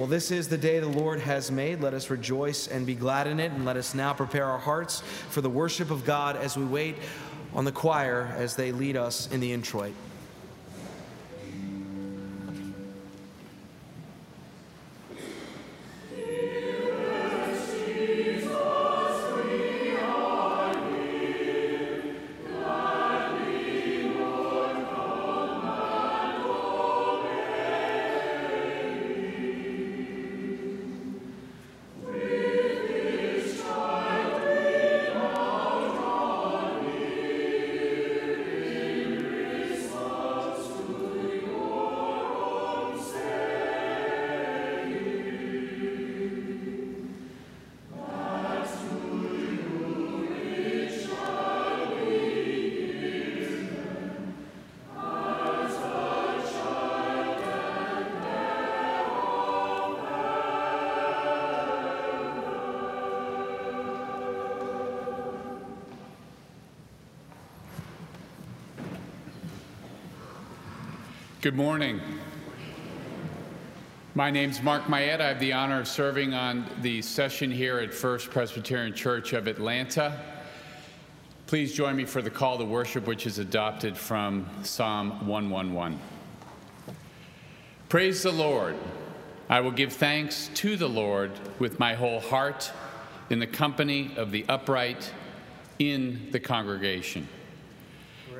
Well, this is the day the Lord has made. Let us rejoice and be glad in it, and let us now prepare our hearts for the worship of God as we wait on the choir as they lead us in the introit. Good morning. My name's Mark Mayette. I have the honor of serving on the session here at First Presbyterian Church of Atlanta. Please join me for the call to worship, which is adopted from Psalm 111. Praise the Lord. I will give thanks to the Lord with my whole heart in the company of the upright in the congregation.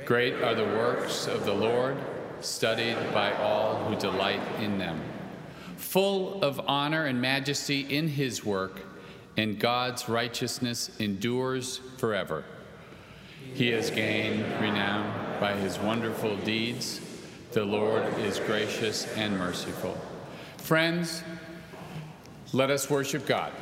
Great are the works of the Lord studied by all who delight in them. Full of honor and majesty in his work, and God's righteousness endures forever. He has gained renown by his wonderful deeds. The Lord is gracious and merciful. Friends, let us worship God.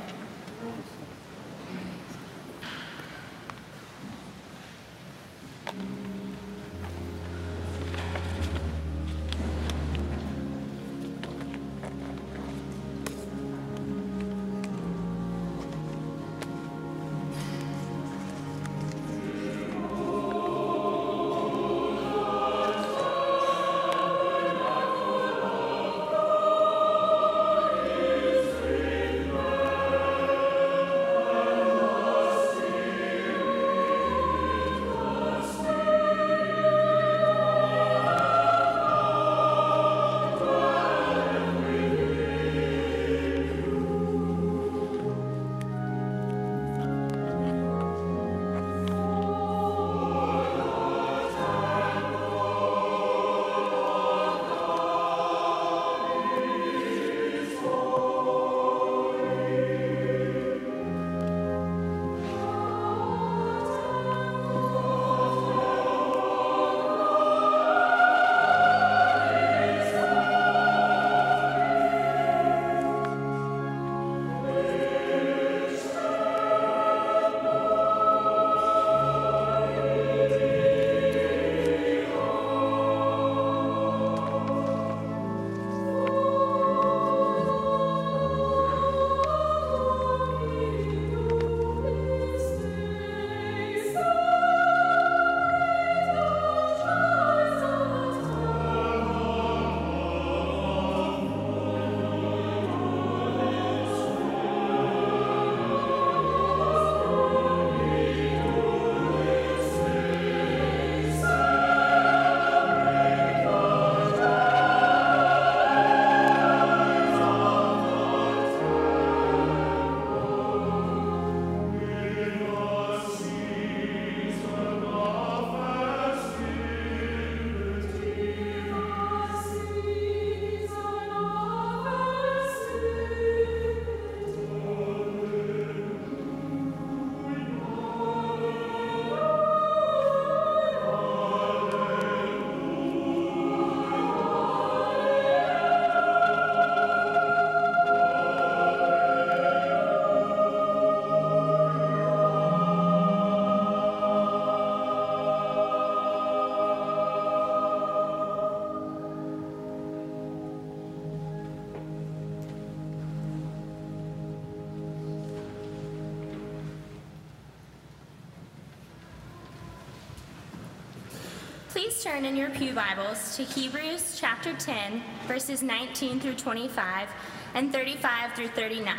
Turn in your Pew Bibles to Hebrews chapter 10, verses 19 through 25 and 35 through 39,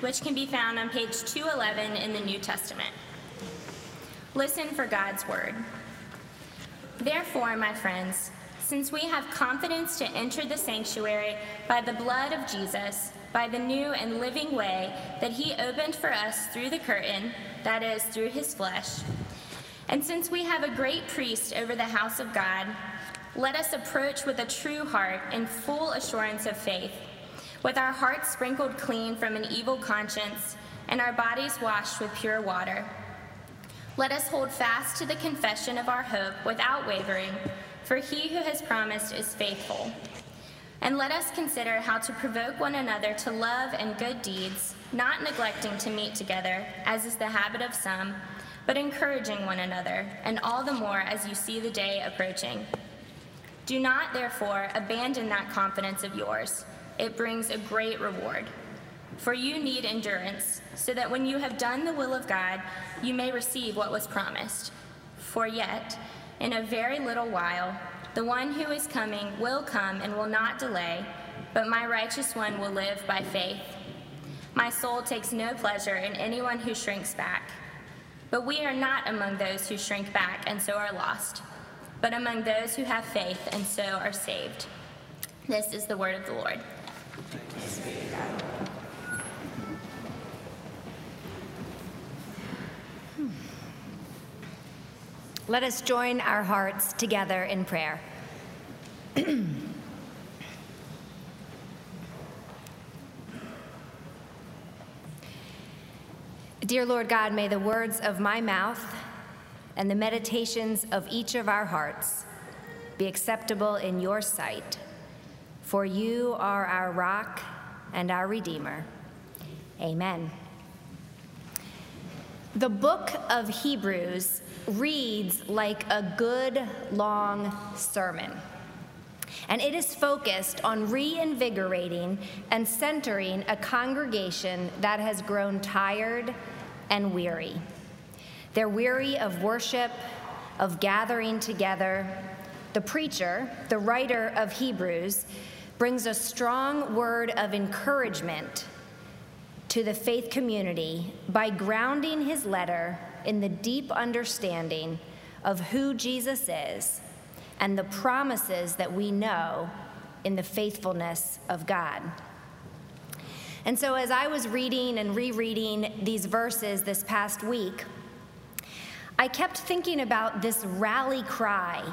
which can be found on page 211 in the New Testament. Listen for God's word. Therefore, my friends, since we have confidence to enter the sanctuary by the blood of Jesus, by the new and living way that he opened for us through the curtain, that is, through his flesh, and since we have a great priest over the house of God, let us approach with a true heart and full assurance of faith, with our hearts sprinkled clean from an evil conscience and our bodies washed with pure water. Let us hold fast to the confession of our hope without wavering, for he who has promised is faithful. And let us consider how to provoke one another to love and good deeds, not neglecting to meet together, as is the habit of some but encouraging one another, and all the more as you see the day approaching. Do not, therefore, abandon that confidence of yours. It brings a great reward. For you need endurance, so that when you have done the will of God, you may receive what was promised. For yet, in a very little while, the one who is coming will come and will not delay, but my righteous one will live by faith. My soul takes no pleasure in anyone who shrinks back. But we are not among those who shrink back and so are lost, but among those who have faith and so are saved. This is the word of the Lord. Let us join our hearts together in prayer. Dear Lord God, may the words of my mouth and the meditations of each of our hearts be acceptable in your sight, for you are our rock and our Redeemer. Amen. The book of Hebrews reads like a good long sermon. And it is focused on reinvigorating and centering a congregation that has grown tired and weary. They're weary of worship, of gathering together. The preacher, the writer of Hebrews, brings a strong word of encouragement to the faith community by grounding his letter in the deep understanding of who Jesus is and the promises that we know in the faithfulness of God. And so, as I was reading and rereading these verses this past week, I kept thinking about this rally cry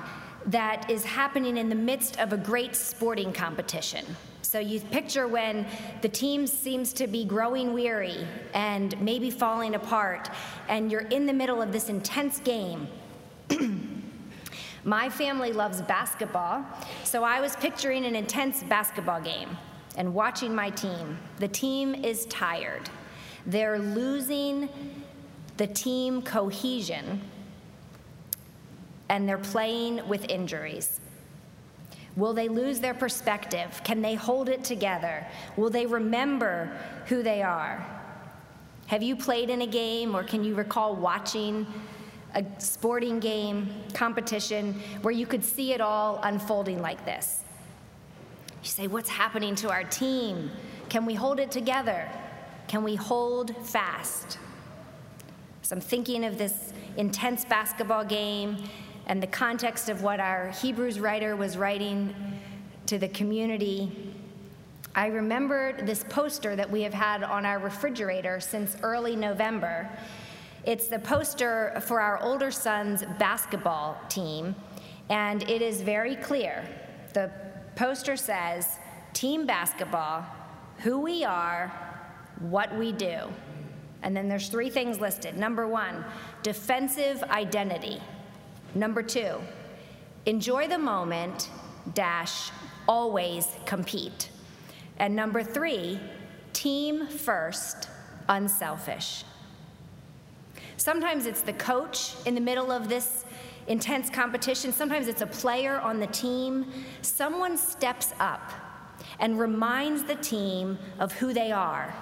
that is happening in the midst of a great sporting competition. So you picture when the team seems to be growing weary and maybe falling apart, and you're in the middle of this intense game. My family loves basketball, so I was picturing an intense basketball game and watching my team. The team is tired. They're losing the team cohesion and they're playing with injuries. Will they lose their perspective? Can they hold it together? Will they remember who they are? Have you played in a game or can you recall watching a sporting game, competition, where you could see it all unfolding like this? You say, What's happening to our team? Can we hold it together? Can we hold fast? So I'm thinking of this intense basketball game and the context of what our Hebrews writer was writing to the community. I remembered this poster that we have had on our refrigerator since early November. It's the poster for our older son's basketball team, and it is very clear. The poster says team basketball, who we are, what we do. And then there's three things listed. Number one, defensive identity. Number two, enjoy the moment, dash, always compete. And number three, team first, unselfish. Sometimes it's the coach in the middle of this intense competition. Sometimes it's a player on the team. Someone steps up and reminds the team of who they are,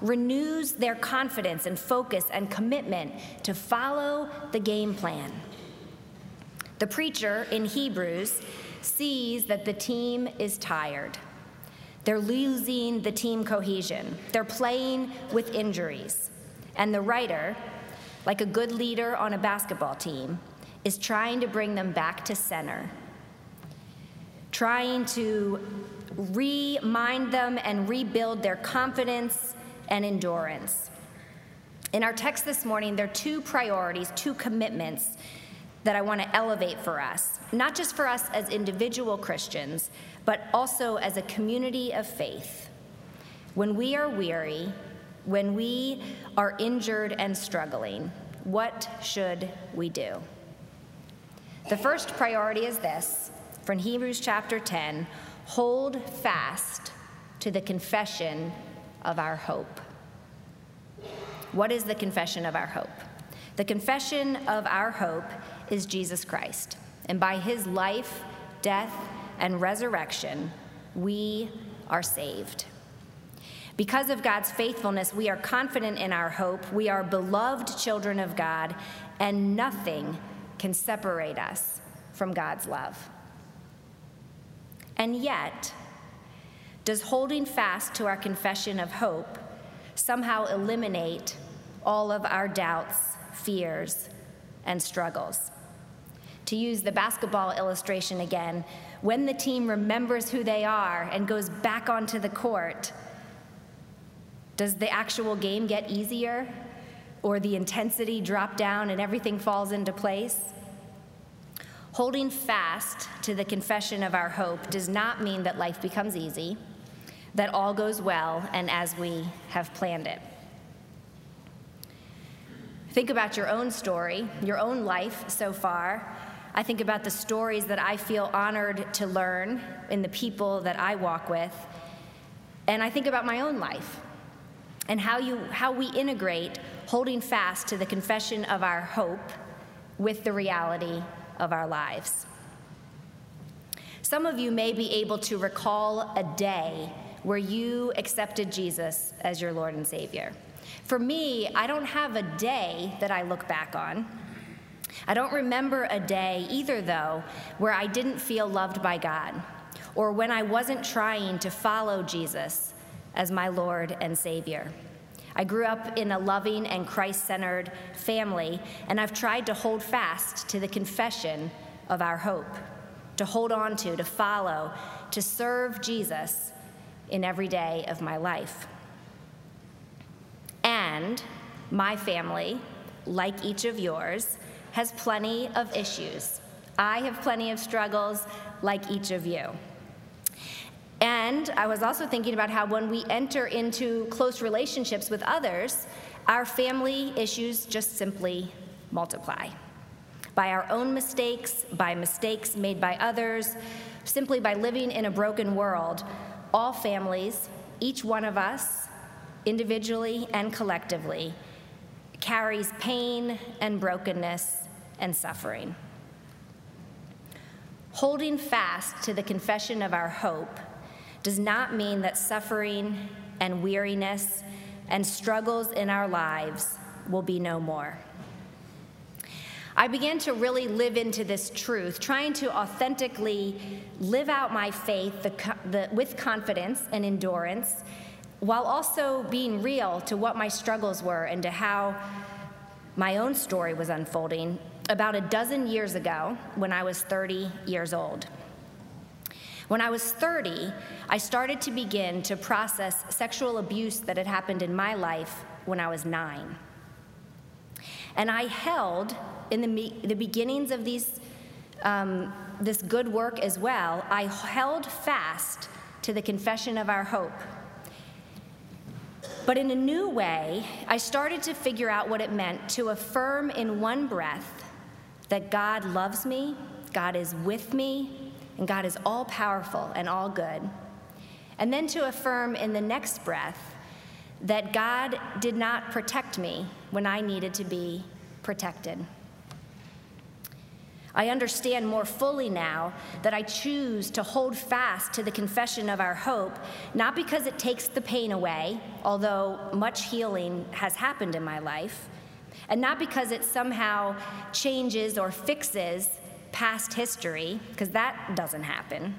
renews their confidence and focus and commitment to follow the game plan. The preacher in Hebrews sees that the team is tired. They're losing the team cohesion. They're playing with injuries. And the writer, like a good leader on a basketball team, is trying to bring them back to center, trying to remind them and rebuild their confidence and endurance. In our text this morning, there are two priorities, two commitments that I want to elevate for us, not just for us as individual Christians, but also as a community of faith. When we are weary, when we are injured and struggling, what should we do? The first priority is this from Hebrews chapter 10 hold fast to the confession of our hope. What is the confession of our hope? The confession of our hope is Jesus Christ. And by his life, death, and resurrection, we are saved. Because of God's faithfulness, we are confident in our hope. We are beloved children of God, and nothing can separate us from God's love. And yet, does holding fast to our confession of hope somehow eliminate all of our doubts, fears, and struggles? To use the basketball illustration again, when the team remembers who they are and goes back onto the court, does the actual game get easier or the intensity drop down and everything falls into place? Holding fast to the confession of our hope does not mean that life becomes easy, that all goes well and as we have planned it. Think about your own story, your own life so far. I think about the stories that I feel honored to learn in the people that I walk with. And I think about my own life and how, you, how we integrate holding fast to the confession of our hope with the reality of our lives. Some of you may be able to recall a day where you accepted Jesus as your Lord and Savior. For me, I don't have a day that I look back on. I don't remember a day either, though, where I didn't feel loved by God or when I wasn't trying to follow Jesus as my Lord and Savior. I grew up in a loving and Christ centered family, and I've tried to hold fast to the confession of our hope, to hold on to, to follow, to serve Jesus in every day of my life. And my family, like each of yours, has plenty of issues. I have plenty of struggles, like each of you. And I was also thinking about how when we enter into close relationships with others, our family issues just simply multiply. By our own mistakes, by mistakes made by others, simply by living in a broken world, all families, each one of us, individually and collectively, carries pain and brokenness and suffering. Holding fast to the confession of our hope does not mean that suffering and weariness and struggles in our lives will be no more. I began to really live into this truth, trying to authentically live out my faith the, the, with confidence and endurance, while also being real to what my struggles were and to how my own story was unfolding about a dozen years ago when I was 30 years old. When I was 30, I started to begin to process sexual abuse that had happened in my life when I was nine. And I held, in the, the beginnings of these, um, this good work as well, I held fast to the confession of our hope. But in a new way, I started to figure out what it meant to affirm in one breath that God loves me, God is with me, and God is all powerful and all good. And then to affirm in the next breath that God did not protect me when I needed to be protected. I understand more fully now that I choose to hold fast to the confession of our hope, not because it takes the pain away, although much healing has happened in my life, and not because it somehow changes or fixes past history, because that doesn't happen.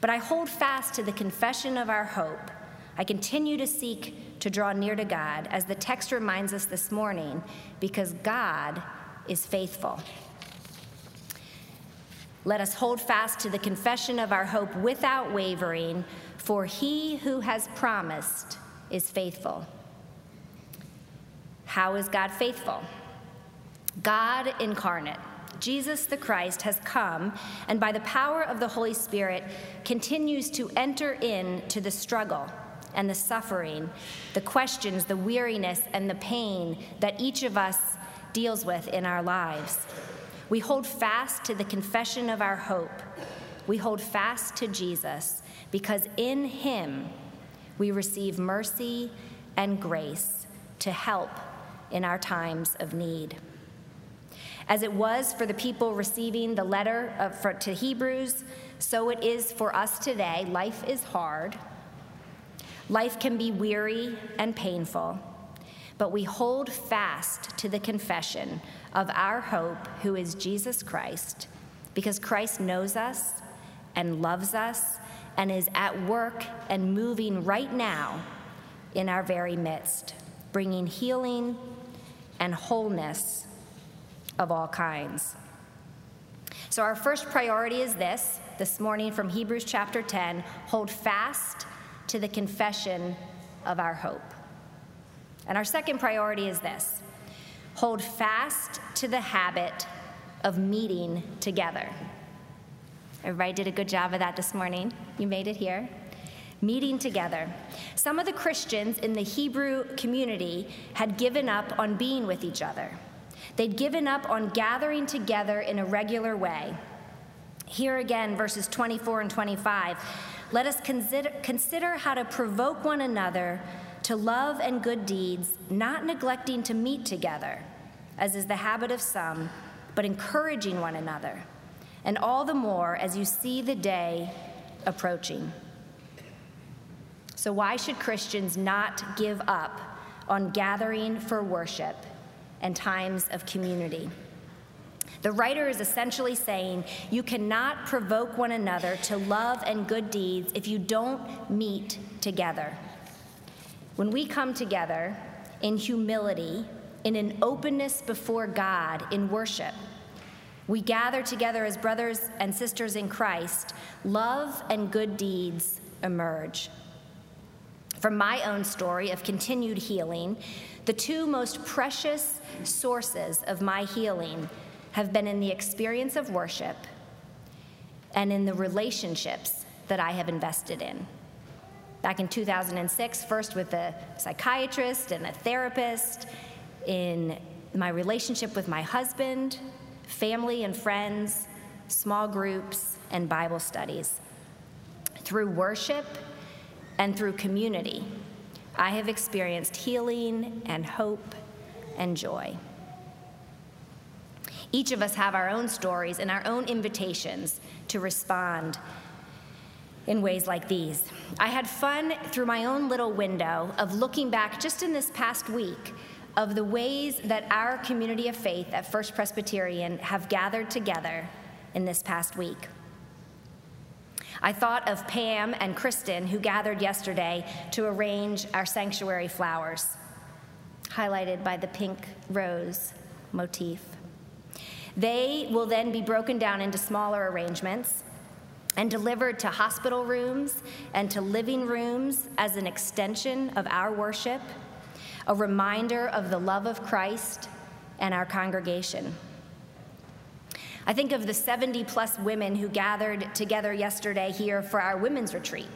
But I hold fast to the confession of our hope. I continue to seek to draw near to God, as the text reminds us this morning, because God is faithful. Let us hold fast to the confession of our hope without wavering, for he who has promised is faithful. How is God faithful? God incarnate, Jesus the Christ, has come and by the power of the Holy Spirit continues to enter into the struggle and the suffering, the questions, the weariness, and the pain that each of us deals with in our lives. We hold fast to the confession of our hope. We hold fast to Jesus because in him we receive mercy and grace to help in our times of need. As it was for the people receiving the letter of, for, to Hebrews, so it is for us today. Life is hard. Life can be weary and painful, but we hold fast to the confession of our hope, who is Jesus Christ, because Christ knows us and loves us and is at work and moving right now in our very midst, bringing healing and wholeness of all kinds. So, our first priority is this this morning from Hebrews chapter 10 hold fast to the confession of our hope. And our second priority is this hold fast to the habit of meeting together. Everybody did a good job of that this morning. You made it here. Meeting together. Some of the Christians in the Hebrew community had given up on being with each other. They'd given up on gathering together in a regular way. Here again, verses 24 and 25. Let us consider, consider how to provoke one another to love and good deeds, not neglecting to meet together, as is the habit of some, but encouraging one another, and all the more as you see the day approaching. So, why should Christians not give up on gathering for worship and times of community? The writer is essentially saying you cannot provoke one another to love and good deeds if you don't meet together. When we come together in humility, in an openness before God, in worship, we gather together as brothers and sisters in Christ, love and good deeds emerge. From my own story of continued healing, the two most precious sources of my healing have been in the experience of worship and in the relationships that I have invested in back in 2006, first with a psychiatrist and a therapist, in my relationship with my husband, family and friends, small groups, and Bible studies. Through worship and through community, I have experienced healing and hope and joy. Each of us have our own stories and our own invitations to respond in ways like these. I had fun through my own little window of looking back just in this past week of the ways that our community of faith at First Presbyterian have gathered together in this past week. I thought of Pam and Kristen, who gathered yesterday to arrange our sanctuary flowers, highlighted by the pink rose motif. They will then be broken down into smaller arrangements and delivered to hospital rooms and to living rooms as an extension of our worship, a reminder of the love of Christ and our congregation. I think of the 70 plus women who gathered together yesterday here for our women's retreat.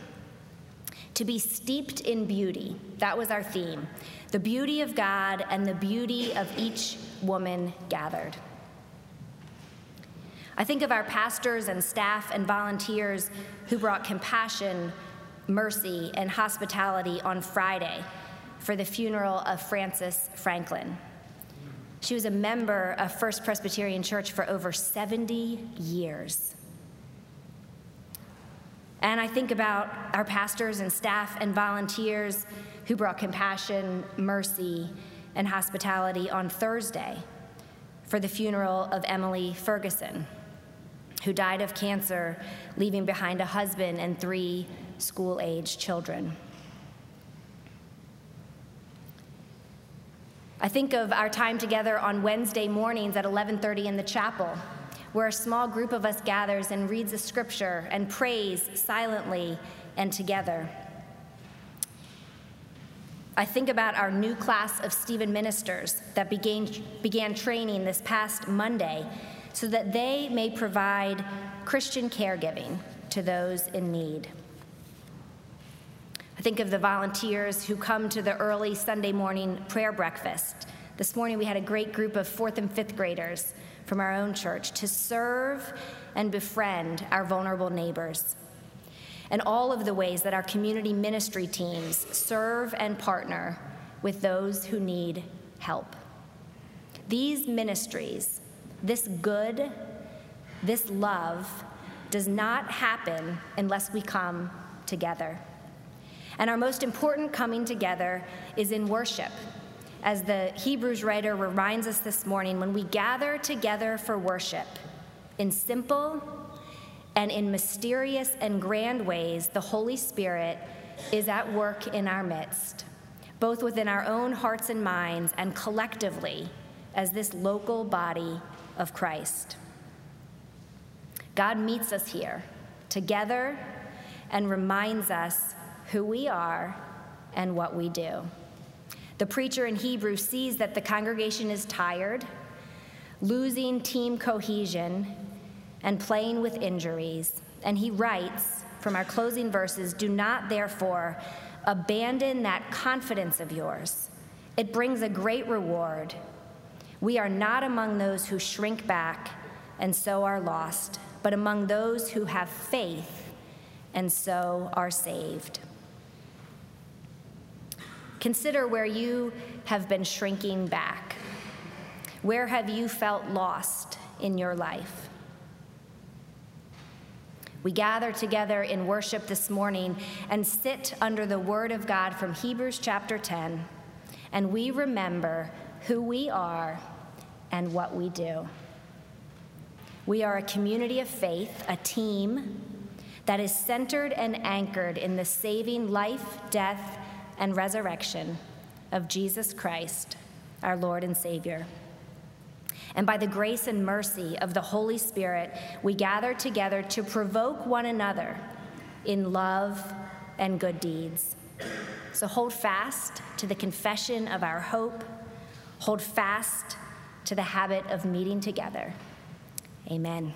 To be steeped in beauty, that was our theme. The beauty of God and the beauty of each woman gathered. I think of our pastors and staff and volunteers who brought compassion, mercy, and hospitality on Friday for the funeral of Frances Franklin. She was a member of First Presbyterian Church for over 70 years. And I think about our pastors and staff and volunteers who brought compassion, mercy, and hospitality on Thursday for the funeral of Emily Ferguson. who died of cancer, leaving behind a husband and three school age children. I think of our time together on Wednesday mornings at 11:30 in the chapel, where a small group of us gathers and reads the scripture and prays silently and together. I think about our new class of Stephen ministers that began, began training this past Monday so that they may provide Christian caregiving to those in need. I think of the volunteers who come to the early Sunday morning prayer breakfast. This morning we had a great group of fourth and fifth graders from our own church to serve and befriend our vulnerable neighbors. And all of the ways that our community ministry teams serve and partner with those who need help. These ministries, this good, this love, does not happen unless we come together. And our most important coming together is in worship. As the Hebrews writer reminds us this morning, when we gather together for worship in simple and in mysterious and grand ways, the Holy Spirit is at work in our midst, both within our own hearts and minds and collectively as this local body of Christ. God meets us here together and reminds us who we are, and what we do. The preacher in Hebrew sees that the congregation is tired, losing team cohesion, and playing with injuries. And he writes from our closing verses Do not, therefore, abandon that confidence of yours. It brings a great reward. We are not among those who shrink back and so are lost, but among those who have faith and so are saved. Consider where you have been shrinking back. Where have you felt lost in your life? We gather together in worship this morning and sit under the Word of God from Hebrews chapter 10, and we remember who we are and what we do. We are a community of faith, a team that is centered and anchored in the saving life, death, and resurrection of Jesus Christ, our Lord and Savior. And by the grace and mercy of the Holy Spirit, we gather together to provoke one another in love and good deeds. So hold fast to the confession of our hope, hold fast to the habit of meeting together. Amen.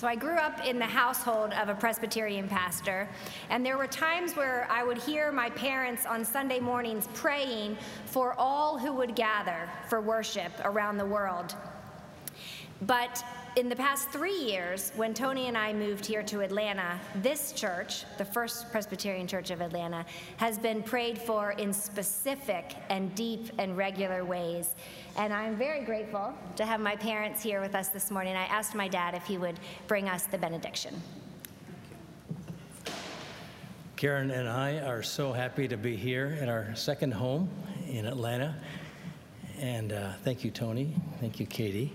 So I grew up in the household of a Presbyterian pastor, and there were times where I would hear my parents on Sunday mornings praying for all who would gather for worship around the world. But in the past three years, when Tony and I moved here to Atlanta, this church, the First Presbyterian Church of Atlanta, has been prayed for in specific and deep and regular ways. And I'm very grateful to have my parents here with us this morning. I asked my dad if he would bring us the benediction. Karen and I are so happy to be here in our second home in Atlanta. And uh, thank you, Tony. Thank you, Katie.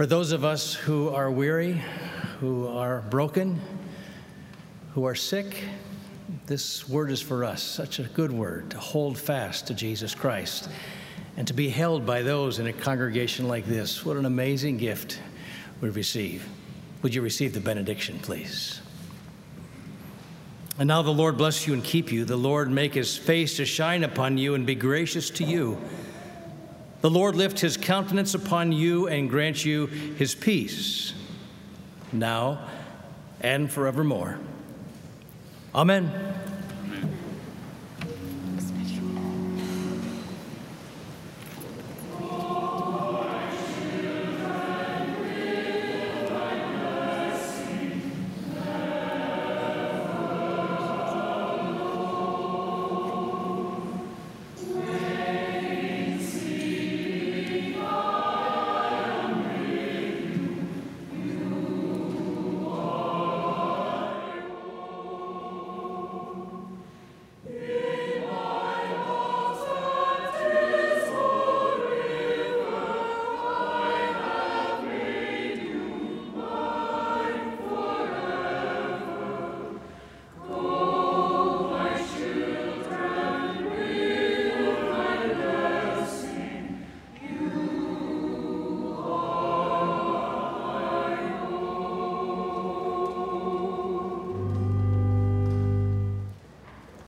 For those of us who are weary, who are broken, who are sick, this word is for us. Such a good word to hold fast to Jesus Christ and to be held by those in a congregation like this. What an amazing gift we receive. Would you receive the benediction, please? And now the Lord bless you and keep you. The Lord make his face to shine upon you and be gracious to you. The Lord lift his countenance upon you and grant you his peace, now and forevermore. Amen.